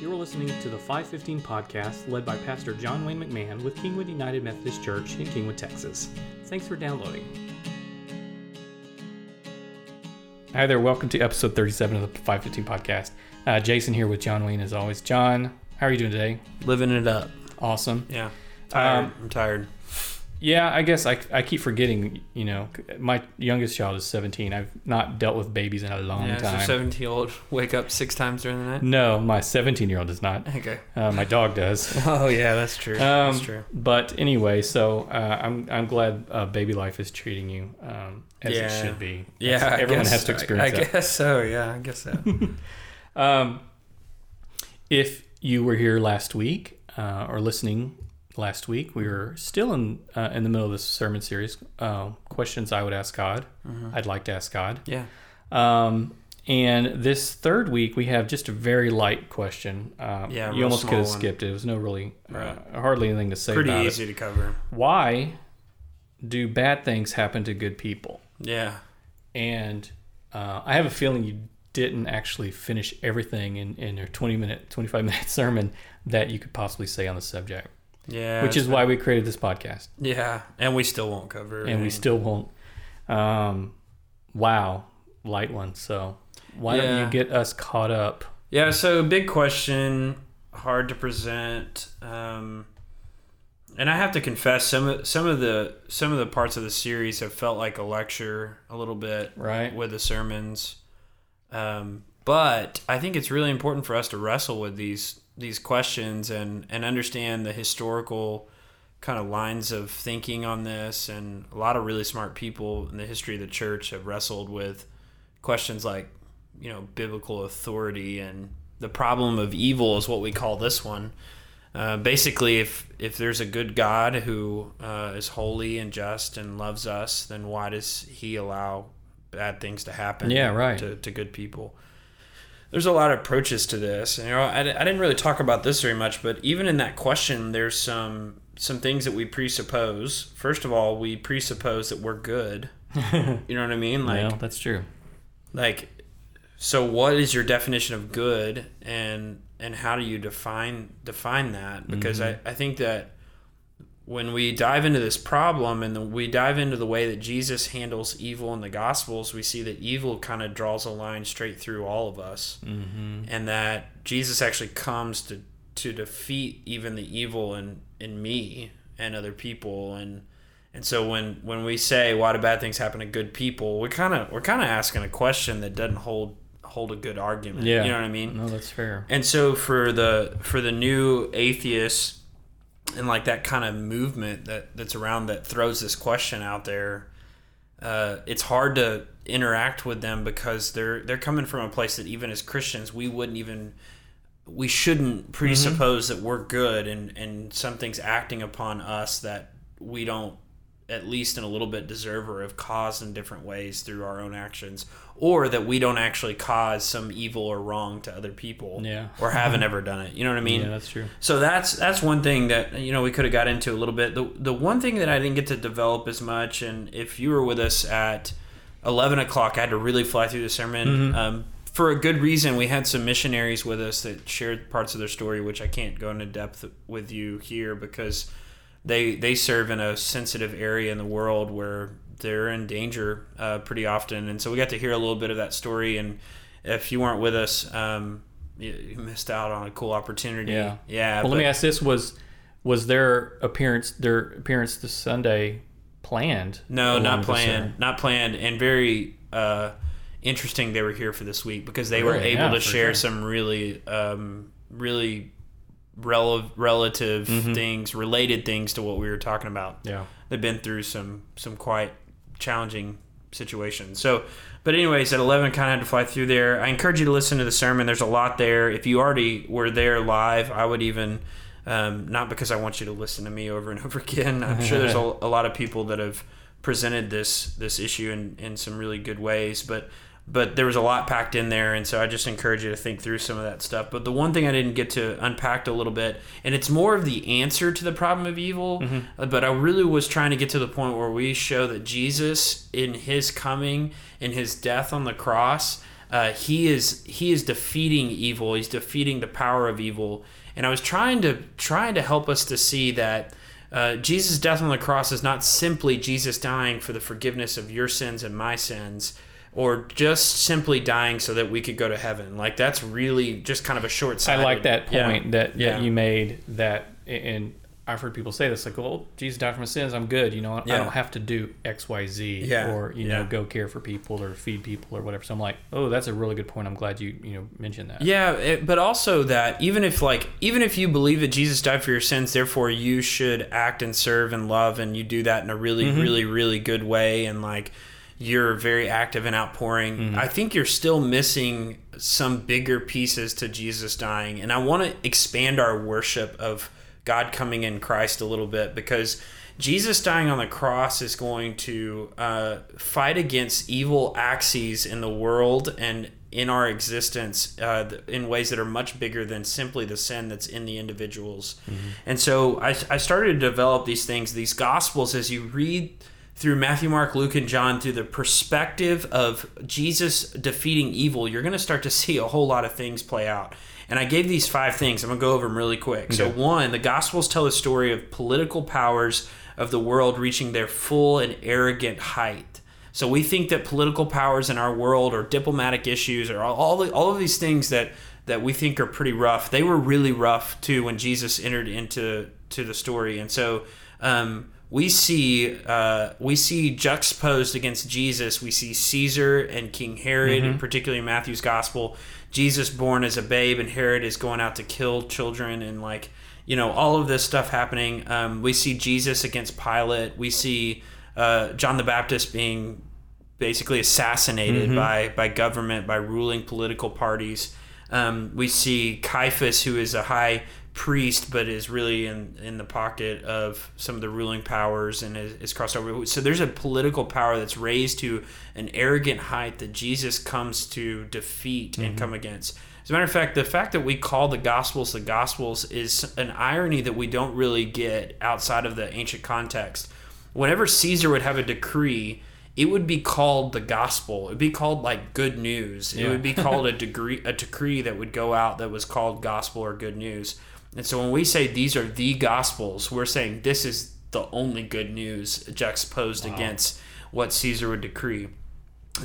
You're listening to the 515 podcast led by Pastor John Wayne McMahon with Kingwood United Methodist Church in Kingwood, Texas. Thanks for downloading. Hi there, welcome to episode 37 of the 515 podcast. Uh, Jason here with John Wayne as always. John, how are you doing today? living it up. Awesome. Yeah. Tired. Um, I'm tired. Yeah, I guess I, I keep forgetting, you know, my youngest child is 17. I've not dealt with babies in a long Yeah, so time. 17 year old wake up six times during the night. no, my 17 year old does not. Okay. Uh, my dog does. Oh yeah, that's true. Um, that's true. But anyway, so uh, I'm I'm glad uh, baby life is treating you um, as it should be. Yeah, That's- everyone guess- has to experience I, I guess so. Yeah, I guess so. Um, if you were here last week uh, or listening last week, we were still in uh, in the middle of this sermon series. Uh, questions I would ask God. Mm-hmm. I'd like to ask God. yeah. Um, and this third week, we have just a very light question. Um, Yeah, you almost could have skipped it. It was no really, Right. uh, hardly anything to say Pretty easy to cover. Why do bad things happen to good people? Yeah. And uh, I have a feeling you didn't actually finish everything in, in your 20 minute, 25 minute sermon that you could possibly say on the subject, Yeah. which is why we created this podcast. Yeah, and we still won't cover. And we still won't. Um, wow, light one. So why don't you get us caught up? Yeah. So big question, hard to present. Um, and I have to confess, some of some of the some of the parts of the series have felt like a lecture a little bit. Right. with the sermons. Um, but I think it's really important for us to wrestle with these these questions and and understand the historical kind of lines of thinking on this. And a lot of really smart people in the history of the church have wrestled with questions like, you know, biblical authority and the problem of evil is what we call this one. Uh, basically, if if there's a good God who uh, is holy and just and loves us, then why does He allow bad things to happen? Yeah, right. To, to good people. There's a lot of approaches to this. And, you know, I, I didn't really talk about this very much, but even in that question, there's some some things that we presuppose. First of all, we presuppose that we're good. You know what I mean? Like, that's true. like so what is your definition of good and and how do you define define that because mm-hmm. I, I think that when we dive into this problem and the, we dive into the way that jesus handles evil in the gospels we see that evil kind of draws a line straight through all of us Mm-hmm. and that jesus actually comes to to defeat even the evil in in me and other people and and so when when we say why do bad things happen to good people, we kind of we're kind of asking a question that doesn't hold hold a good argument. Yeah. you know what I mean. No, that's fair. And so for the for the new atheists and like that kind of movement that that's around that throws this question out there, uh, it's hard to interact with them because they're they're coming from a place that even as Christians we wouldn't even we shouldn't presuppose that we're good and and something's acting upon us that we don't at least in a little bit deserve or have caused in different ways through our own actions or that we don't actually cause some evil or wrong to other people Yeah. or haven't ever done it you know what i mean yeah, that's true. so that's that's one thing that you know we could have got into a little bit. The the one thing that I didn't get to develop as much, and if you were with us at eleven o'clock, I had to really fly through the sermon. Um, for a good reason, we had some missionaries with us that shared parts of their story, which I can't go into depth with you here because they they serve in a sensitive area in the world where they're in danger uh, pretty often, and so we got to hear a little bit of that story. And if you weren't with us, um, you, you missed out on a cool opportunity. Yeah. yeah. Well, but- let me ask this: was was their appearance their appearance this Sunday planned? No, not planned. Not planned, and very uh, interesting. They were here for this week because they were able Yeah, to share sure. some really, um, really rel- relative Mm-hmm. things, related things to what we were talking about. Yeah. They've been through some some quite challenging situations. So, but anyways, at eleven, kind of had to fly through there. I encourage you to listen to the sermon. There's a lot there. If you already were there live, I would even. Um, not because I want you to listen to me over and over again. I'm sure there's a, a lot of people that have presented this this issue in, in some really good ways, but but there was a lot packed in there, and so I just encourage you to think through some of that stuff. But the one thing I didn't get to unpack a little bit, and it's more of the answer to the problem of evil, uh, but I really was trying to get to the point where we show that Jesus, in his coming, in his death on the cross, uh, he is he is defeating evil. He's defeating the power of evil. And I was trying to trying to help us to see that uh, Jesus' death on the cross is not simply Jesus dying for the forgiveness of your sins and my sins, or just simply dying so that we could go to heaven. Like that's really just kind of a short. Sighted. I like that point yeah. that, that Yeah. you made. That and I've heard people say this like, "Well, Jesus died for my sins. I'm good. You know, I Yeah. don't have to do X, Y, Z, Yeah. or you know, go care for people or feed people or whatever." So I'm like, "Oh, that's a really good point. I'm glad you you know mentioned that." Yeah, it, but also that even if like even if you believe that Jesus died for your sins, therefore you should act and serve and love, and you do that in a really, Mm-hmm. really, really good way, and like you're very active and outpouring. Mm-hmm. I think you're still missing some bigger pieces to Jesus dying, and I want to expand our worship of God coming in Christ a little bit because. Jesus dying on the cross is going to uh, fight against evil axes in the world and in our existence uh, in ways that are much bigger than simply the sin that's in the individuals. And so I, I started to develop these things, these gospels, as you read through Matthew, Mark, Luke, and John through the perspective of Jesus defeating evil, you're going to start to see a whole lot of things play out. And I gave these five things. I'm going to go over them really quick. So, one, the Gospels tell a story of political powers of the world reaching their full and arrogant height. So, we think that political powers in our world or diplomatic issues or all, all, the, all of these things that, that we think are pretty rough, they were really rough too when Jesus entered into to the story. And so, um, we see uh, we see juxtaposed against Jesus. We see Caesar and King Herod, and particularly in Matthew's gospel. Jesus born as a babe, and Herod is going out to kill children, and like you know all of this stuff happening. Um, we see Jesus against Pilate. We see uh, John the Baptist being basically assassinated by by government by ruling political parties. Um, we see Caiaphas, who is a high priest, but is really in in the pocket of some of the ruling powers and is, is crossed over. So there's a political power that's raised to an arrogant height that Jesus comes to defeat and mm-hmm. come against. As a matter of fact, the fact that we call the Gospels the Gospels is an irony that we don't really get outside of the ancient context. Whenever Caesar would have a decree, it would be called the gospel. It'd be called like good news. It would be called a degree a decree that would go out that was called gospel or good news. And so when we say these are the gospels, we're saying this is the only good news juxtaposed against what Caesar would decree.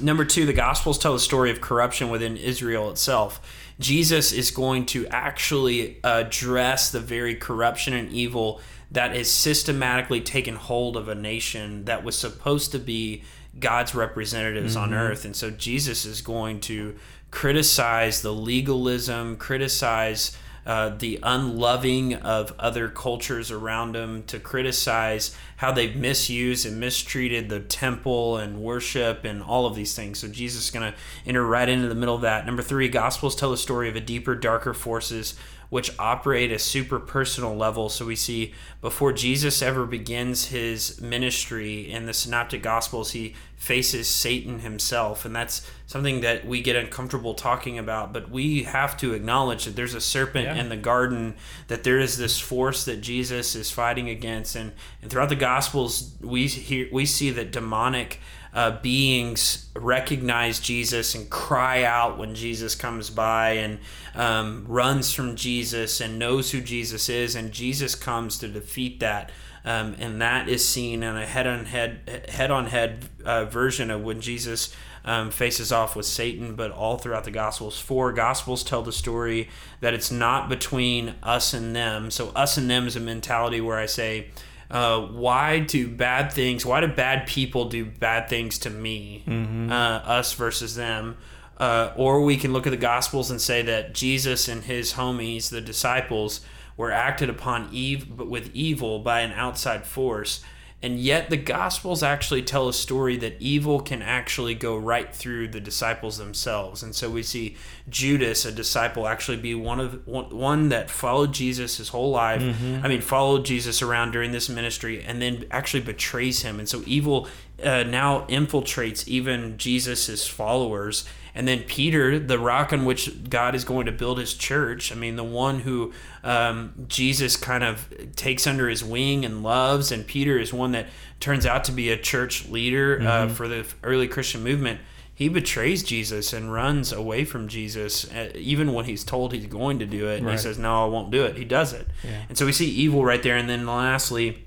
Number two, the Gospels tell the story of corruption within Israel itself. Jesus is going to actually address the very corruption and evil that is systematically taken hold of a nation that was supposed to be God's representatives on mm-hmm. earth. And so Jesus is going to criticize the legalism, criticize uh, the unloving of other cultures around them, to criticize how they've misused and mistreated the temple and worship and all of these things. So Jesus is going to enter right into the middle of that. Number three, Gospels tell the story of a deeper, darker forces which operate a super personal level. So we see before Jesus ever begins his ministry in the Synoptic Gospels, he faces Satan himself. And that's something that we get uncomfortable talking about. But we have to acknowledge that there's a serpent Yeah. in the garden, that there is this force that Jesus is fighting against. And, and throughout the Gospels, we, hear, we see that demonic uh, beings recognize Jesus and cry out when Jesus comes by and um, runs from Jesus and knows who Jesus is, and Jesus comes to defeat that. Um, and that is seen in a head-on-head, head-on-head uh, version of when Jesus um, faces off with Satan. But all throughout the Gospels, four Gospels tell the story that it's not between us and them. So us and them is a mentality where I say, uh, why do bad things why do bad people do bad things to me uh, us versus them? Uh, or we can look at the gospels and say that jesus and his homies the disciples were acted upon eve but with evil by an outside force and yet the gospels actually tell a story that evil can actually go right through the disciples themselves. And so we see judas a disciple actually be one of one, that followed jesus his whole life i mean followed jesus around during this ministry and then actually betrays him. And so evil uh, now infiltrates even jesus's followers and then Peter, the rock on which God is going to build his church, I mean, the one who um, Jesus kind of takes under his wing and loves, and Peter is one that turns out to be a church leader uh, for the early Christian movement. he betrays Jesus and runs away from Jesus, uh, even when he's told he's going to do it. And Right. he says, "No, I won't do it." He does it, Yeah. and so we see evil right there. And then lastly,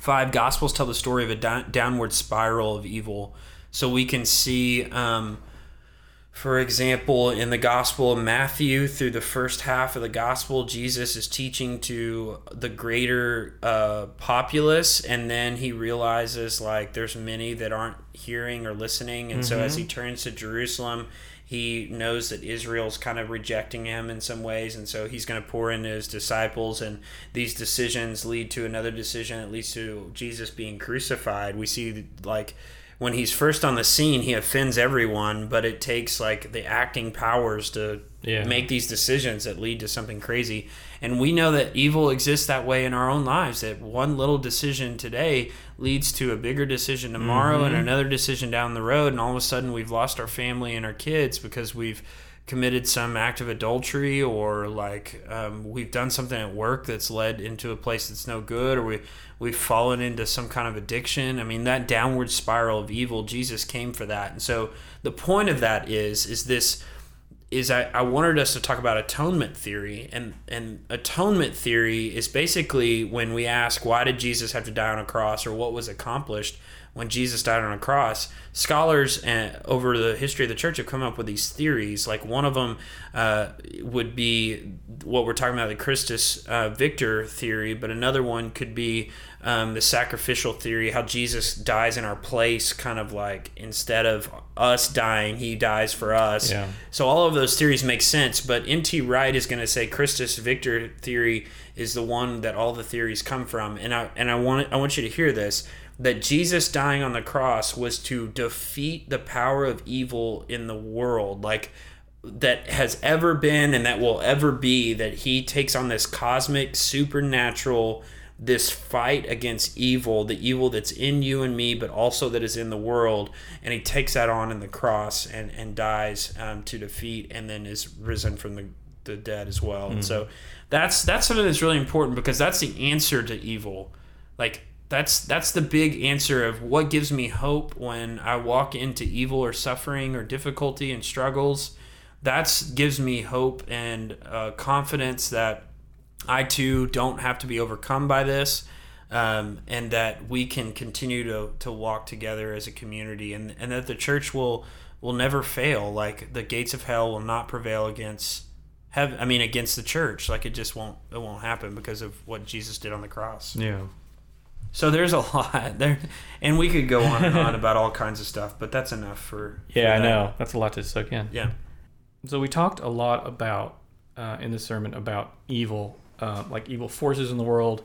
five gospels tell the story of a downward spiral of evil. So we can see. Um, for example, in the Gospel of Matthew, through the first half of the Gospel, Jesus is teaching to the greater uh, populace, and then he realizes like there's many that aren't hearing or listening, and so as he turns to Jerusalem, he knows that Israel's kind of rejecting him in some ways, and so he's going to pour into his disciples, and these decisions lead to another decision that leads to Jesus being crucified. We see like when he's first on the scene, he offends everyone, but it takes like the acting powers to Yeah. make these decisions that lead to something crazy. And we know that evil exists that way in our own lives, that one little decision today leads to a bigger decision tomorrow and mm-hmm. another decision down the road. And all of a sudden, we've lost our family and our kids because we've committed some act of adultery or like um, we've done something at work that's led into a place that's no good or we we've fallen into some kind of addiction. I mean that downward spiral of evil jesus came for that. And so the point of that is is this is I, I wanted us to talk about atonement theory. And and atonement theory is basically when we ask why did jesus have to die on a cross or what was accomplished when jesus died on a cross scholars uh, over the history of the church have come up with these theories like one of them uh, would be what we're talking about the christus uh, victor theory but another one could be um, the sacrificial theory how jesus dies in our place kind of like instead of us dying he dies for us Yeah. so all of those theories make sense, but N.T. Wright is going to say Christus Victor theory is the one that all the theories come from, and I and I want I want you to hear this that Jesus dying on the cross was to defeat the power of evil in the world, like that has ever been and that will ever be. That he takes on this cosmic, supernatural this fight against evil, the evil that's in you and me, but also that is in the world. And he takes that on in the cross and, and dies um, to defeat and then is risen from the, the dead as well. And so that's that's something that's really important because that's the answer to evil. Like that's that's the big answer of what gives me hope when I walk into evil or suffering or difficulty and struggles. That's gives me hope and uh, confidence that I too don't have to be overcome by this, um, and that we can continue to, to walk together as a community, and, and that the church will will never fail. Like the gates of hell will not prevail against have I mean against the church. Like it just won't it won't happen because of what Jesus did on the cross. Yeah. So there's a lot there, and we could go on and on about all kinds of stuff, but that's enough for. for Yeah, I know. That's a lot to soak in. Yeah. So we talked a lot about uh, in the sermon about evil, uh, like evil forces in the world,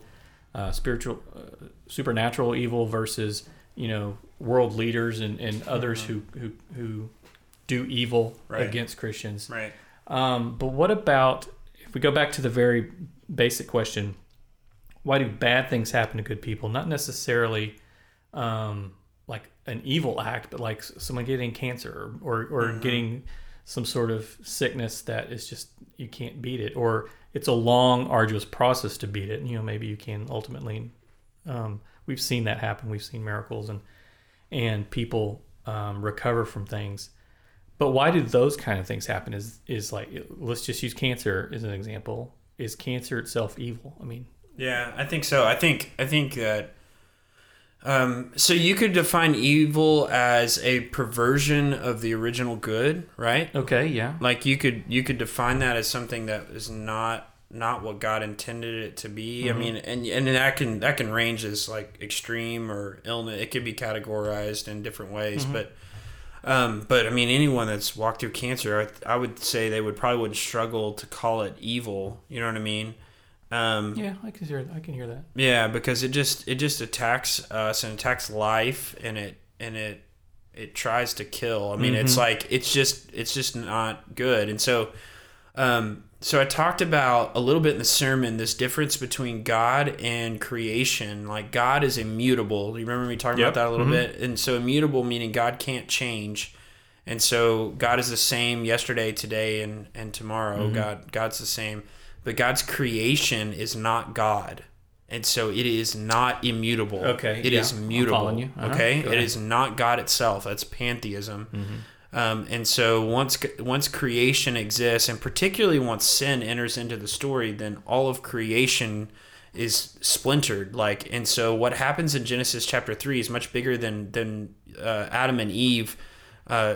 uh, spiritual, uh, supernatural evil versus you know world leaders and, and others who, who who do evil Right. against Christians. Right. Um, but what about if we go back to the very basic question? Why do bad things happen to good people? Not necessarily um, like an evil act, but like someone getting cancer or, or, or getting some sort of sickness that is just you can't beat it, or it's a long, arduous process to beat it. And, you know, maybe you can ultimately. Um, we've seen that happen. We've seen miracles and and people um, recover from things. But why do those kind of things happen? Is is like let's just use cancer as an example. Is cancer itself evil? I mean, Yeah, I think so. I think I think that. Um, so you could define evil as a perversion of the original good, right? okay, yeah, Like you could you could define that as something that is not not what God intended it to be. I mean, and and that can that can range as like extreme or illness. It could be categorized in different ways, but. Um, but I mean, anyone that's walked through cancer, I, I would say they would probably would struggle to call it evil. You know what I mean? Um, yeah, I can hear I can hear that. yeah, because it just it just attacks us and attacks life and it and it it tries to kill. I mean, it's like it's just it's just not good. And so um so I talked about a little bit in the sermon this difference between God and creation. Like God is immutable. You remember me talking Yep. about that a little bit? And so immutable meaning God can't change. And so God is the same yesterday, today, and and tomorrow. God God's the same, but God's creation is not God, and so it is not immutable. Okay, it is yeah, I'm mutable. you. Uh-huh, Okay, it is not God itself. That's pantheism. Um, and so once once creation exists, and particularly once sin enters into the story, then all of creation is splintered. Like, and so what happens in Genesis chapter three is much bigger than than uh, Adam and Eve uh,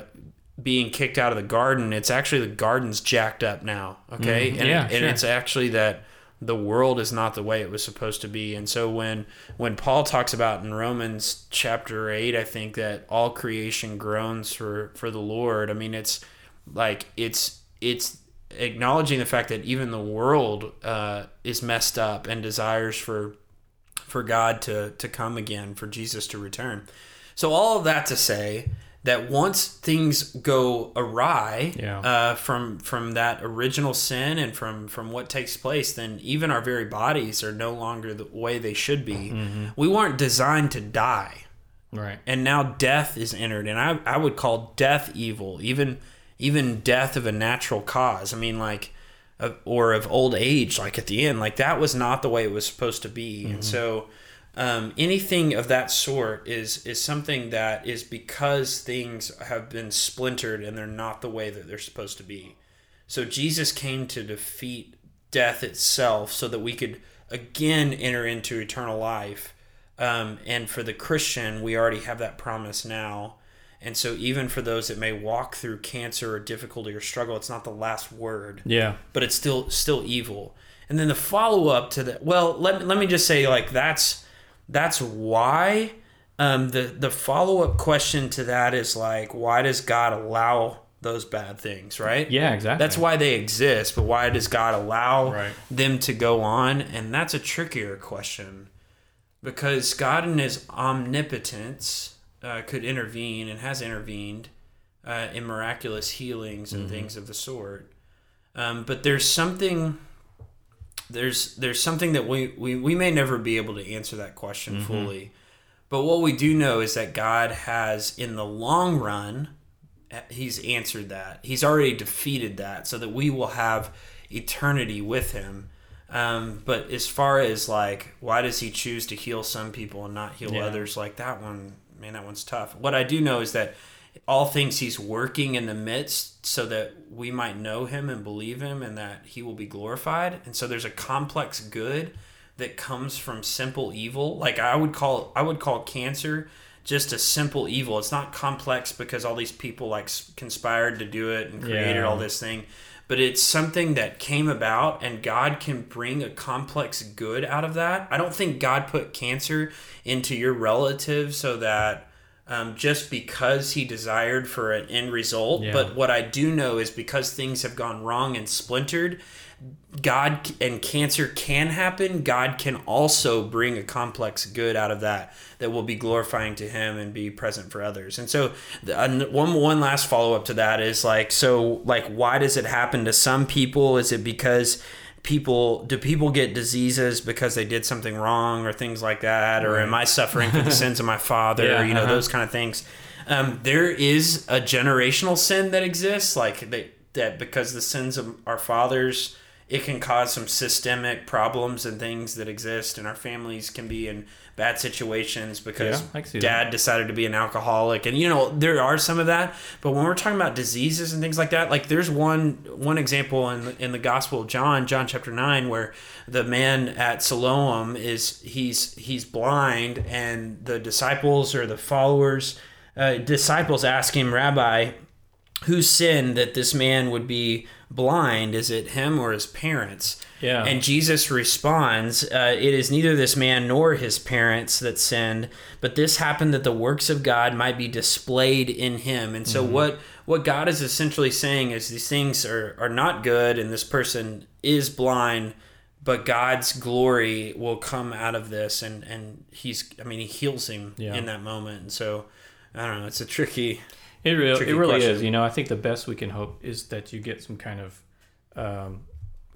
being kicked out of the garden. It's actually the garden's jacked up now. Okay, Mhm. and, Yeah, and sure. it's actually that the world is not the way it was supposed to be. And so when when Paul talks about in Romans chapter 8, I think that all creation groans for for the Lord. I mean, it's like it's it's acknowledging the fact that even the world uh, is messed up and desires for for God to to come again, for Jesus to return. So all of that to say that once things go awry Yeah. uh, from from that original sin and from from what takes place, then even our very bodies are no longer the way they should be. We weren't designed to die. Right. and now death is entered. And I, I would call death evil even even death of a natural cause. I mean like of, or of old age like at the end. Like that was not the way it was supposed to be. And so um, anything of that sort is is something that is because things have been splintered and they're not the way that they're supposed to be so jesus came to defeat death itself so that we could again enter into eternal life um, and for the Christian, we already have that promise now. And so, even for those that may walk through cancer or difficulty or struggle, it's not the last word, Yeah. but it's still still evil. And then the follow up to that, well, let, let me just say, like that's that's why um, the the follow up question to that is like, why does God allow those bad things, right? Yeah. Exactly. That's why they exist, but why does God allow Right. them to go on? And that's a trickier question because God, in His omnipotence, uh, could intervene and has intervened uh, in miraculous healings and things of the sort. Um, but there's something. There's there's something that we, we, we may never be able to answer that question fully. But what we do know is that God has, in the long run, he's answered that. He's already defeated that, so that we will have eternity with him. Um, but as far as like, why does he choose to heal some people and not heal Yeah. others? Like that one, man, that one's tough. What I do know is that all things he's working in the midst so that we might know him and believe him and that he will be glorified. And so there's a complex good that comes from simple evil. Like I would call I would call cancer just a simple evil. It's not complex because all these people like conspired to do it and created Yeah. all this thing. But it's something that came about and God can bring a complex good out of that. I don't think God put cancer into your relative so that um, just because he desired for an end result. Yeah. But what I do know is because things have gone wrong and splintered, God and cancer can happen. God can also bring a complex good out of that that will be glorifying to Him and be present for others. And so, the, one one last follow up to that is like, so like, why does it happen to some people? Is it because people do people get diseases because they did something wrong or things like that, or am I suffering for the sins of my father? Yeah, you know uh-huh. those kind of things. Um, there is a generational sin that exists, like that, that because the sins of our fathers, it can cause some systemic problems and things that exist, and our families can be in bad situations because Yeah, I can see dad decided to be an alcoholic, and you know there are some of that. But when we're talking about diseases and things like that, like there's one one example in the, in the Gospel of John, John chapter nine, where the man at Siloam is he's he's blind, and the disciples or the followers uh, disciples ask him, Rabbi, who sinned that this man would be blind? Is it him or his parents? Yeah. And Jesus responds, uh, It is neither this man nor his parents that sinned, but this happened that the works of God might be displayed in him. And so, what, what God is essentially saying is these things are, are not good, and this person is blind, but God's glory will come out of this. And, and he's, I mean, he heals him Yeah. in that moment. And so, I don't know, it's a tricky. It really, it really question. is. You know, I think the best we can hope is that you get some kind of um,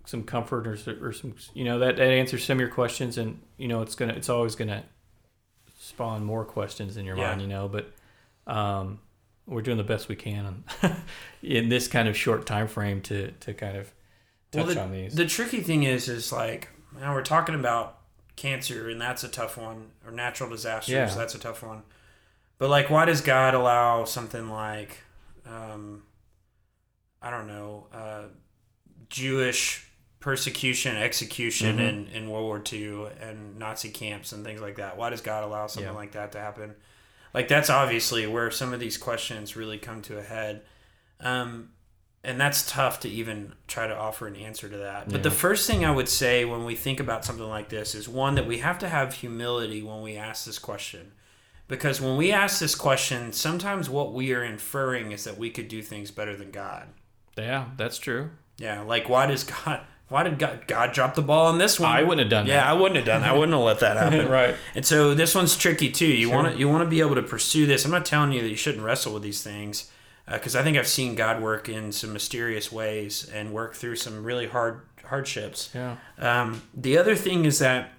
some comfort or, or some, you know, that, that answers some of your questions, and you know, it's gonna, it's always gonna spawn more questions in your Yeah. mind. You know, but um, we're doing the best we can on, in this kind of short time frame to to kind of touch Well, the, on these. the tricky thing is, is like now we're talking about cancer, and that's a tough one, or natural disasters. Yeah. That's a tough one. But like, why does God allow something like um, I don't know, uh, Jewish persecution, execution Mhm. in, in World War II and Nazi camps and things like that. Why does God allow something Yeah. like that to happen? Like that's obviously where some of these questions really come to a head. Um, and that's tough to even try to offer an answer to that. But the first thing I would say when we think about something like this is one that we have to have humility when we ask this question. Because when we ask this question, sometimes what we are inferring is that we could do things better than God. Yeah, that's true. Yeah, like why does God why did God, God drop the ball on this one? I wouldn't have done Yeah, I wouldn't have done that. I wouldn't have let that happen. right. And so this one's tricky too. You Sure. want to you want to be able to pursue this. I'm not telling you that you shouldn't wrestle with these things, because I think I've seen God work in some mysterious ways and work through some really hard hardships. Yeah. Um, the other thing is that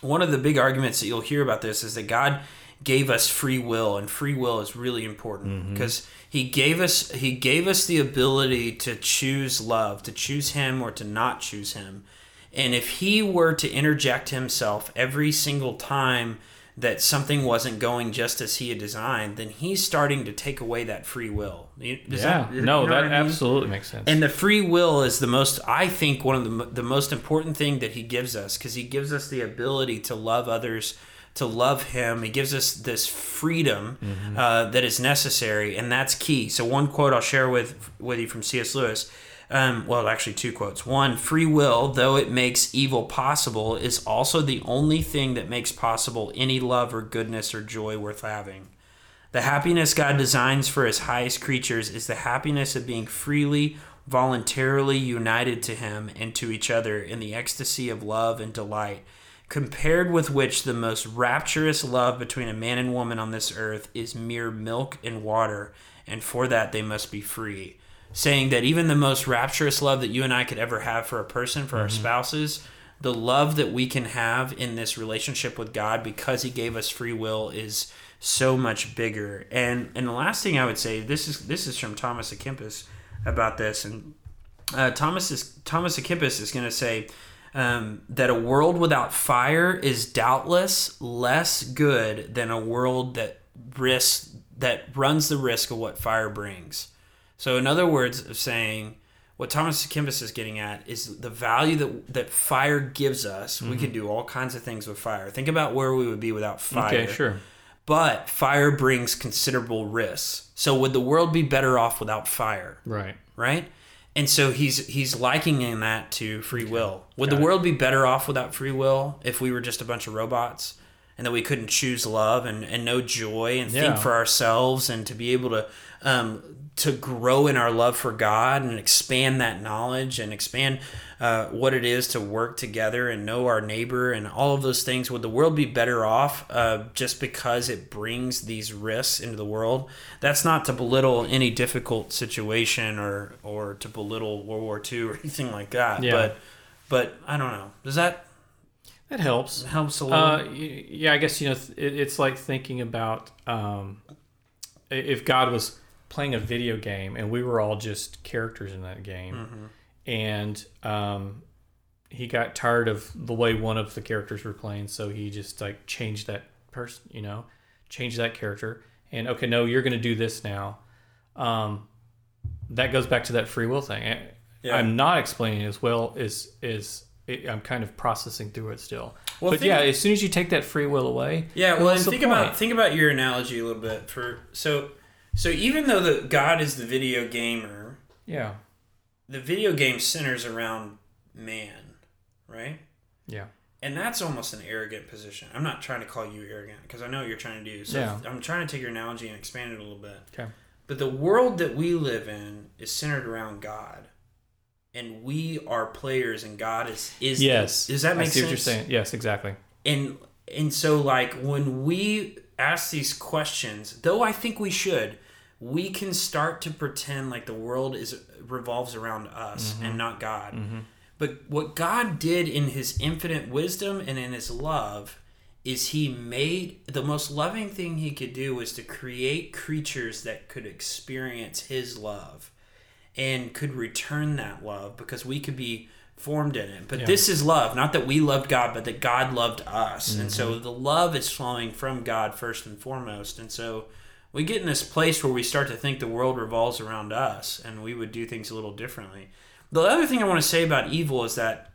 one of the big arguments that you'll hear about this is that God gave us free will, and free will is really important mm-hmm. because He gave us He gave us the ability to choose love, to choose Him or to not choose Him. And if He were to interject Himself every single time that something wasn't going just as He had designed, then He's starting to take away that free will. Does yeah. that- you no, know that I mean? absolutely makes sense. And the free will is the most, I think, one of the, the most important thing that he gives us because he gives us the ability to love others, to love him. He gives us this freedom uh, that is necessary, and that's key. So, one quote I'll share with, with you from C.S. Lewis. Um, well, actually, two quotes. One, free will, though it makes evil possible, is also the only thing that makes possible any love or goodness or joy worth having. The happiness God designs for his highest creatures is the happiness of being freely, voluntarily united to him and to each other in the ecstasy of love and delight, compared with which the most rapturous love between a man and woman on this earth is mere milk and water, and for that they must be free. Saying that even the most rapturous love that you and I could ever have for a person, for our spouses, the love that we can have in this relationship with God because He gave us free will is so much bigger. And and the last thing I would say this is this is from Thomas à Kempis about this, and uh, Thomas is Thomas à Kempis is going to say. Um, that a world without fire is doubtless less good than a world that risks that runs the risk of what fire brings. So, in other words, of saying what Thomas Kempis is getting at is the value that that fire gives us. We can do all kinds of things with fire. Think about where we would be without fire. okay, sure. But fire brings considerable risks. So, would the world be better off without fire? Right. Right. And so he's he's likening that to free will. Would Got the it. world be better off without free will if we were just a bunch of robots and that we couldn't choose love and, and know joy and Yeah. think for ourselves and to be able to um, to grow in our love for God and expand that knowledge and expand uh, what it is to work together and know our neighbor and all of those things? Would the world be better off uh, just because it brings these risks into the world? That's not to belittle any difficult situation or or to belittle World War II or anything like that. Yeah. But but I don't know. Does that That helps. It helps a lot. Uh, yeah, I guess you know it, it's like thinking about um, if God was playing a video game and we were all just characters in that game, Mm-hmm. and um, he got tired of the way one of the characters were playing, so he just like changed that person, you know, changed that character, and okay, no, you're going to do this now. Um, that goes back to that free will thing. I- Yeah. I'm not explaining as well as is I'm kind of processing through it still. Well, but think- yeah, as soon as you take that free will away, Yeah, well, and think about point? think about your analogy a little bit for so so even though the God is the video gamer, yeah, the video game centers around man, right? yeah, And that's almost an arrogant position. I'm not trying to call you arrogant because I know what you're trying to do. So Yeah. I'm trying to take your analogy and expand it a little bit. okay, But the world that we live in is centered around God. And we are players and God is is yes. Does that make I see sense? what you're saying? Yes, exactly. and and so like when we ask these questions though i think we should we can start to pretend like the world is revolves around us mm-hmm. and not god mm-hmm. but what god did in his infinite wisdom and in his love is he made the most loving thing he could do was to create creatures that could experience his love and could return that love because we could be formed in it. But Yeah. this is love, not that we loved God, but that God loved us. And so mm-hmm. the love is flowing from God first and foremost. And so we get in this place where we start to think the world revolves around us and we would do things a little differently. The other thing I want to say about evil is that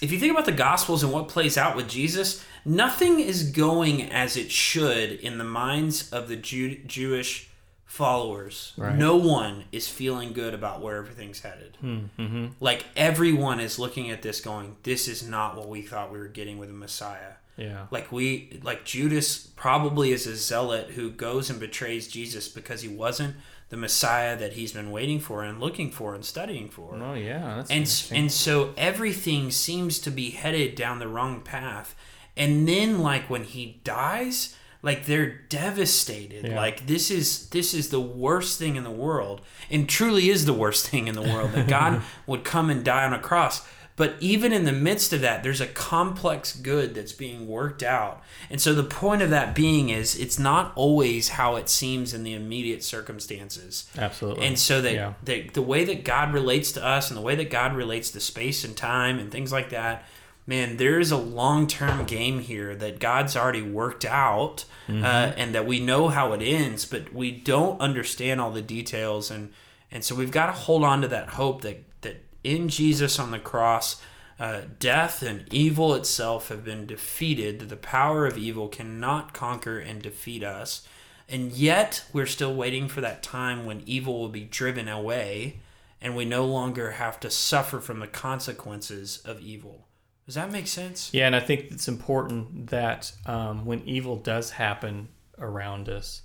if you think about the Gospels and what plays out with Jesus, nothing is going as it should in the minds of the Jew- Jewish followers. Right. No one is feeling good about where everything's headed. Mm-hmm. Like everyone is looking at this going, this is not what we thought we were getting with the Messiah. Yeah. Like we like Judas probably is a zealot who goes and betrays Jesus because he wasn't the Messiah that he's been waiting for and looking for and studying for. Oh yeah. That's And and so everything seems to be headed down the wrong path. And then like when he dies, like they're devastated. Yeah. Like this is this is the worst thing in the world. And truly is the worst thing in the world that God would come and die on a cross. But even in the midst of that, there's a complex good that's being worked out. And so the point of that being is it's not always how it seems in the immediate circumstances. Absolutely. And so that, Yeah. that the way that God relates to us and the way that God relates to space and time and things like that, man, there is a long term game here that God's already worked out Mm-hmm. uh, and that we know how it ends, but we don't understand all the details. And, and so we've got to hold on to that hope that, that in Jesus on the cross, uh, death and evil itself have been defeated, that the power of evil cannot conquer and defeat us. And yet, we're still waiting for that time when evil will be driven away and we no longer have to suffer from the consequences of evil. Does that make sense? Yeah, and I think it's important that um, when evil does happen around us,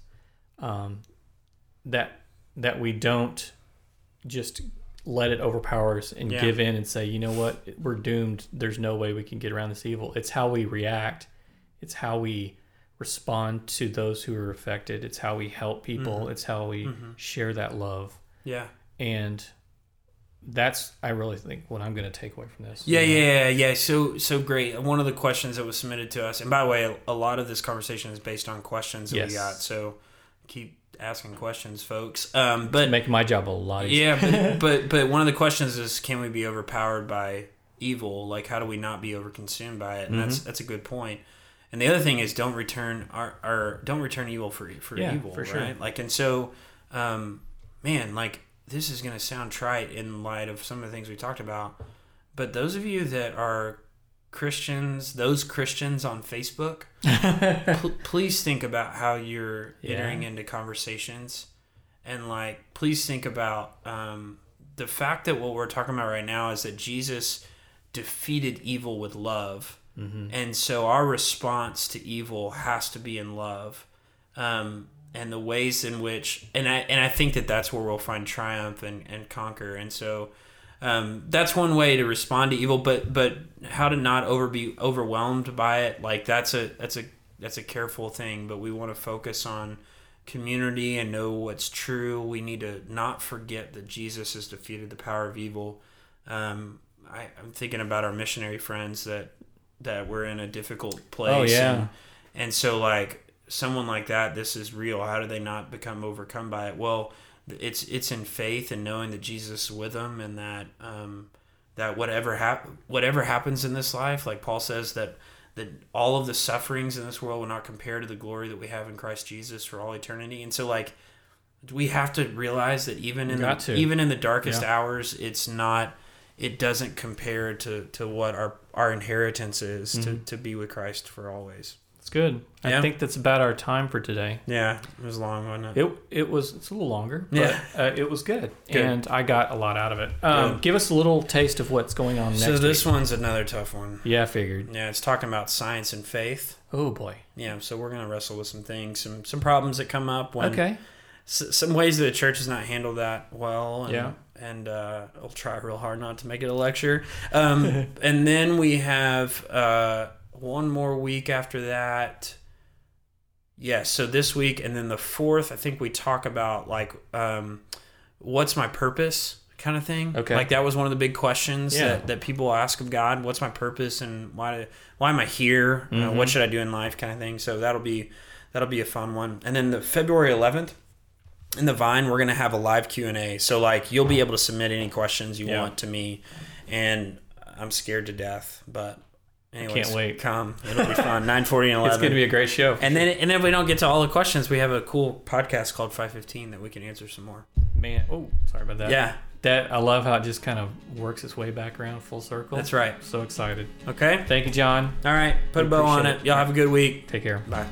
um, that that we don't just let it overpower us and Yeah. give in and say, you know what, we're doomed. There's no way we can get around this evil. It's how we react. It's how we respond to those who are affected. It's how we help people. Mm-hmm. It's how we share that love. Yeah. And that's, I really think, what I'm going to take away from this. Yeah, yeah, yeah, yeah. So, so great. One of the questions that was submitted to us, and by the way, a, lot of this conversation is based on questions that we got. So, keep asking questions, folks. Um, but Make my job a lot easier. yeah, but, but but one of the questions is, can we be overpowered by evil? Like, how do we not be overconsumed by it? And that's Mm-hmm. that's a good point. And the other thing is, don't return our, our don't return evil for for Yeah, evil, for sure. right? Like, and so, um, man, like this is gonna sound trite in light of some of the things we talked about, but those of you that are Christians, those Christians on Facebook, pl- please think about how you're Yeah. entering into conversations. And like please think about um, the fact that what we're talking about right now is that jesus defeated evil with love. And so our response to evil has to be in love. Um, and the ways in which and I, and I think that that's where we'll find triumph and, and conquer. And so um, that's one way to respond to evil but but how to not over be overwhelmed by it like that's a that's a that's a careful thing but we want to focus on community and know what's true. We need to not forget that jesus has defeated the power of evil. Um, I, i'm thinking about our missionary friends that that were in a difficult place Oh, yeah. and, and so like someone like that this is real how do they not become overcome by it well it's it's in faith and knowing that jesus is with them and that um, that whatever hap- whatever happens in this life like paul says that that all of the sufferings in this world will not compare to the glory that we have in christ jesus for all eternity and so like we have to realize that even in the, to. even in the darkest Yeah. hours it's not it doesn't compare to to what our our inheritance is to, Mm-hmm. to be with christ for always It's good. Yeah. I think that's about our time for today. yeah it was long wasn't it It it was it's a little longer, but Yeah. uh, it was good, Good. and I got a lot out of it. Um, give us a little taste of what's going on next. so this week. one's another tough one yeah, I figured. yeah it's talking about science and faith Oh boy. yeah so we're gonna wrestle with some things some some problems that come up when Okay. s- some ways that the church has not handled that well. And, Yeah. And uh, I'll try real hard not to make it a lecture. Um, and then we have uh, one more week after that. Yes. so this week, and then the fourth, I think we talk about like um, what's my purpose kind of thing. Okay. Like that was one of the big questions Yeah. that, that people ask of God. What's my purpose and why why am I here? Uh, Mm-hmm. what should I do in life? Kind of thing. So that'll be that'll be a fun one. And then the February 11th in the Vine, we're gonna have a live Q and A. So like you'll be able to submit any questions you Yeah. want to me, and I'm scared to death, but Anyways, Can't wait. Come, it'll be fun. Nine forty and eleven. It's going to be a great show. and then, and then if we don't get to all the questions, we have a cool podcast called Five Fifteen that we can answer some more. Man, oh, sorry about that. Yeah, That I love how it just kind of works its way back around full circle. that's right. So excited. Okay. Thank you, John. All right. Put a bow on it. it. Y'all have a good week. Take care. Bye.